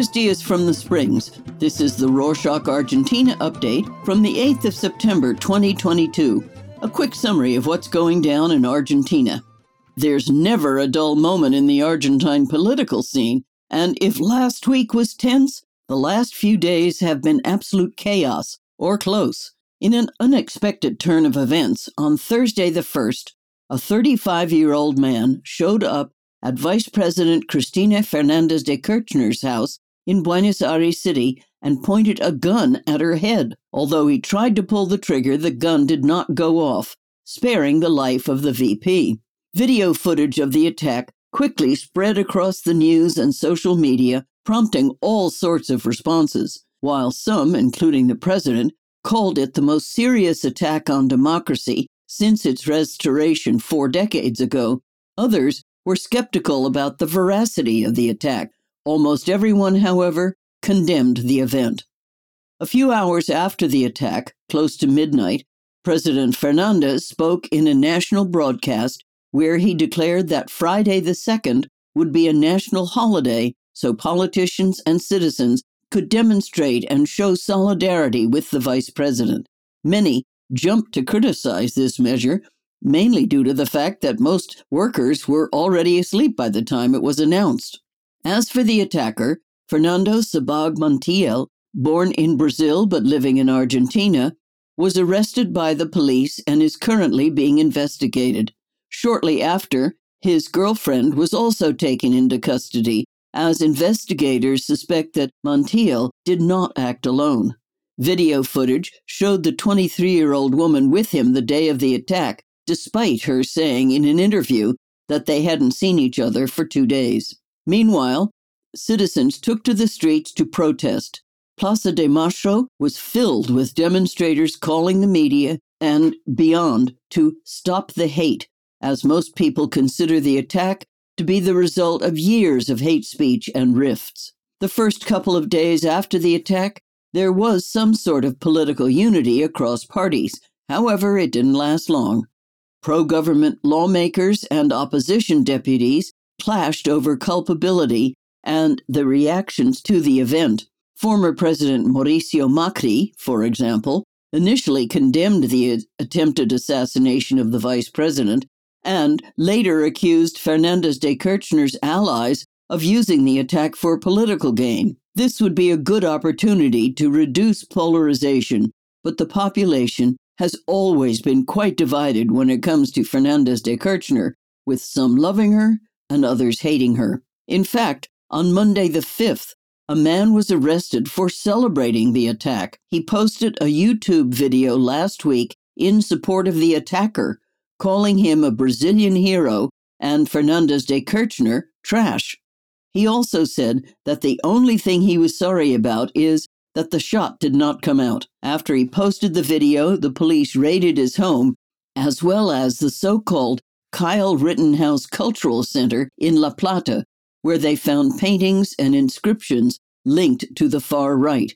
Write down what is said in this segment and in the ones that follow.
Buenos dias from the Springs. This is the Rorschach Argentina update from the 8th of September 2022. A quick summary of what's going down in Argentina. There's never a dull moment in the Argentine political scene, and if last week was tense, the last few days have been absolute chaos, or close. In an unexpected turn of events, on Thursday the 1st, a 35 year old man showed up at Vice President Cristina Fernandez de Kirchner's house in Buenos Aires City and pointed a gun at her head. Although he tried to pull the trigger, the gun did not go off, sparing the life of the VP. Video footage of the attack quickly spread across the news and social media, prompting all sorts of responses, while some, including the president, called it the most serious attack on democracy since its restoration four decades ago. Others were skeptical about the veracity of the attack. Almost everyone, however, condemned the event. A few hours after the attack, close to midnight, President Fernandez spoke in a national broadcast where he declared that Friday the 2nd would be a national holiday so politicians and citizens could demonstrate and show solidarity with the vice president. Many jumped to criticize this measure mainly due to the fact that most workers were already asleep by the time it was announced. As for the attacker, Fernando Sabag Montiel, born in Brazil but living in Argentina, was arrested by the police and is currently being investigated. Shortly after, his girlfriend was also taken into custody, as investigators suspect that Montiel did not act alone. Video footage showed the 23 year old woman with him the day of the attack despite her saying in an interview that they hadn't seen each other for two days. Meanwhile, citizens took to the streets to protest. Plaza de Mayo was filled with demonstrators calling the media and beyond to stop the hate, as most people consider the attack to be the result of years of hate speech and rifts. The first couple of days after the attack, there was some sort of political unity across parties. However, it didn't last long. Pro government lawmakers and opposition deputies clashed over culpability and the reactions to the event. Former President Mauricio Macri, for example, initially condemned the attempted assassination of the vice president and later accused Fernandez de Kirchner's allies of using the attack for political gain. This would be a good opportunity to reduce polarization, but the population has always been quite divided when it comes to Fernandez de Kirchner, with some loving her and others hating her. In fact, on Monday the 5th, a man was arrested for celebrating the attack. He posted a YouTube video last week in support of the attacker, calling him a Brazilian hero and Fernandez de Kirchner trash. He also said that the only thing he was sorry about is that the shot did not come out. After he posted the video, the police raided his home, as well as the so called Kyle Rittenhouse Cultural Center in La Plata, where they found paintings and inscriptions linked to the far right.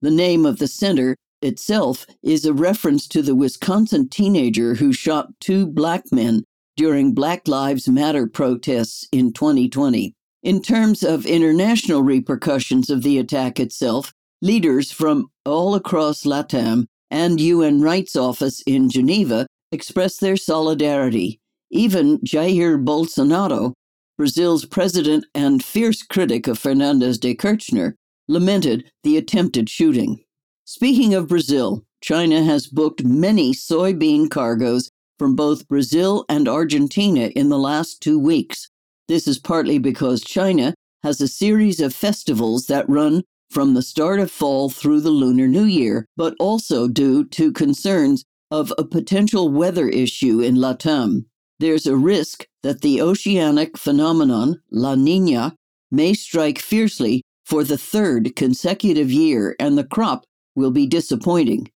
The name of the center itself is a reference to the Wisconsin teenager who shot two black men during Black Lives Matter protests in 2020. In terms of international repercussions of the attack itself, Leaders from all across LATAM and UN Rights Office in Geneva expressed their solidarity. Even Jair Bolsonaro, Brazil's president and fierce critic of Fernandez de Kirchner, lamented the attempted shooting. Speaking of Brazil, China has booked many soybean cargoes from both Brazil and Argentina in the last two weeks. This is partly because China has a series of festivals that run from the start of fall through the Lunar New Year, but also due to concerns of a potential weather issue in Latam. There's a risk that the oceanic phenomenon, La Nina, may strike fiercely for the third consecutive year and the crop will be disappointing.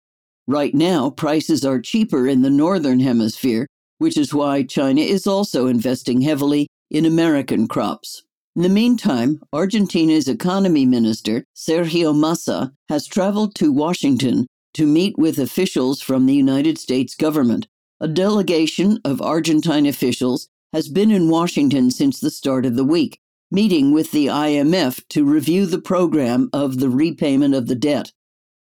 Right now, prices are cheaper in the northern hemisphere, which is why China is also investing heavily in American crops. In the meantime, Argentina's economy minister, Sergio Massa, has traveled to Washington to meet with officials from the United States government. A delegation of Argentine officials has been in Washington since the start of the week, meeting with the IMF to review the program of the repayment of the debt.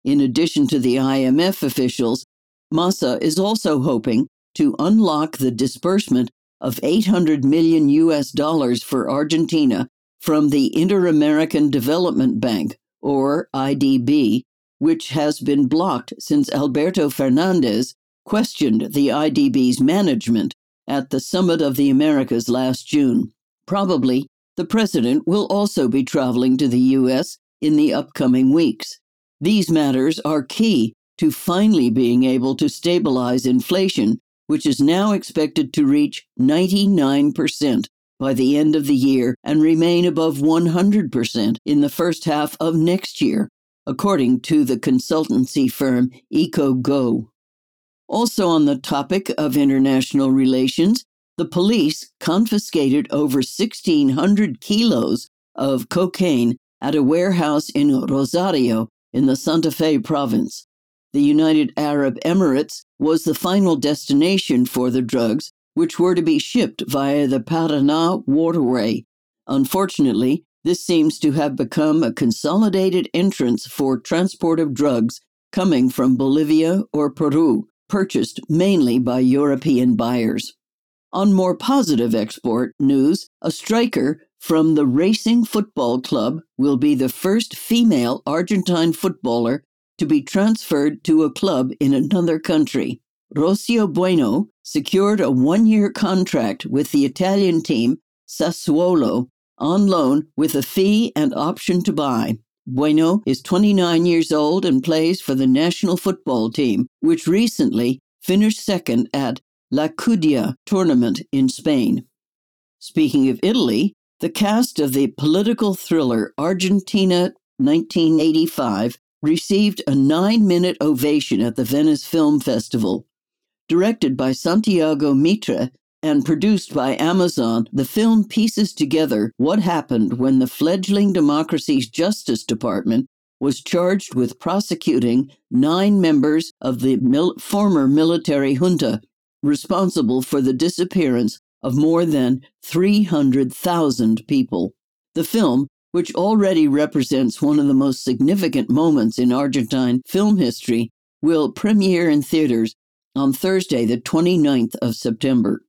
In addition to the IMF officials, Massa is also hoping to unlock the disbursement of 800 million US dollars for Argentina from the Inter American Development Bank, or IDB, which has been blocked since Alberto Fernandez questioned the IDB's management at the Summit of the Americas last June. Probably, the president will also be traveling to the U.S. in the upcoming weeks. These matters are key to finally being able to stabilize inflation, which is now expected to reach 99% by the end of the year and remain above 100% in the first half of next year, according to the consultancy firm EcoGo. Also, on the topic of international relations, the police confiscated over 1,600 kilos of cocaine at a warehouse in Rosario in the Santa Fe province. The United Arab Emirates was the final destination for the drugs, which were to be shipped via the Paraná waterway. Unfortunately, this seems to have become a consolidated entrance for transport of drugs coming from Bolivia or Peru, purchased mainly by European buyers. On more positive export news, a striker from the Racing Football Club will be the first female Argentine footballer to be transferred to a club in another country. Rocio Bueno secured a one year contract with the Italian team Sassuolo on loan with a fee and option to buy. Bueno is 29 years old and plays for the national football team, which recently finished second at L'Alcúdia tournament in Spain. Speaking of Italy, the cast of the political thriller Argentina 1985 received a nine minute ovation at the Venice Film Festival. Directed by Santiago Mitre, and produced by Amazon, the film pieces together what happened when the fledgling democracy's Justice Department was charged with prosecuting nine members of the mil- former military junta responsible for the disappearance of more than 300,000 people. The film, which already represents one of the most significant moments in Argentine film history, will premiere in theaters on Thursday, the 29th of September.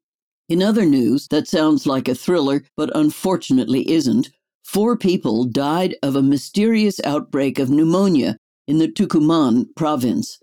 In other news that sounds like a thriller, but unfortunately isn't, four people died of a mysterious outbreak of pneumonia in the Tucumán province.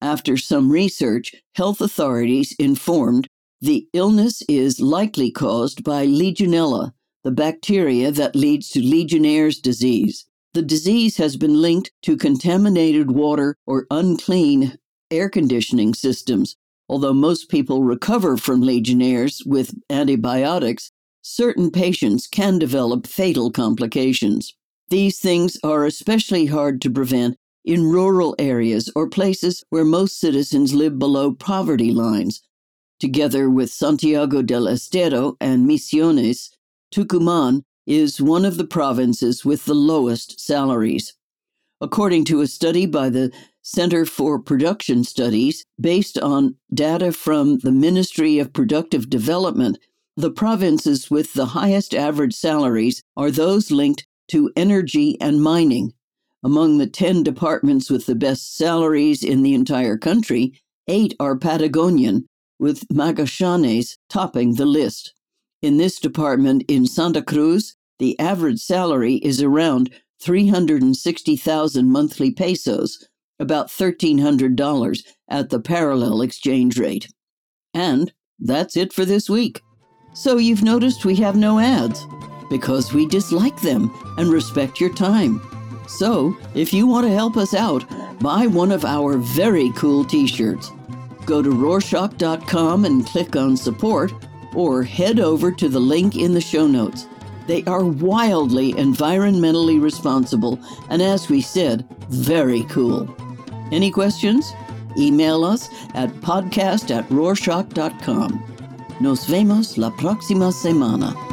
After some research, health authorities informed the illness is likely caused by Legionella, the bacteria that leads to Legionnaire's disease. The disease has been linked to contaminated water or unclean air conditioning systems, Although most people recover from Legionnaire's with antibiotics, certain patients can develop fatal complications. These things are especially hard to prevent in rural areas or places where most citizens live below poverty lines. Together with Santiago del Estero and Misiones, Tucumán is one of the provinces with the lowest salaries. According to a study by the Center for Production Studies, based on data from the Ministry of Productive Development, the provinces with the highest average salaries are those linked to energy and mining. Among the 10 departments with the best salaries in the entire country, eight are Patagonian, with Magallanes topping the list. In this department in Santa Cruz, the average salary is around 360,000 monthly pesos, about $1,300 at the parallel exchange rate. And that's it for this week. So you've noticed we have no ads because we dislike them and respect your time. So if you want to help us out, buy one of our very cool t shirts. Go to Rorschach.com and click on support, or head over to the link in the show notes. They are wildly environmentally responsible and, as we said, very cool. Any questions? Email us at podcast at rorschach.com. Nos vemos la próxima semana.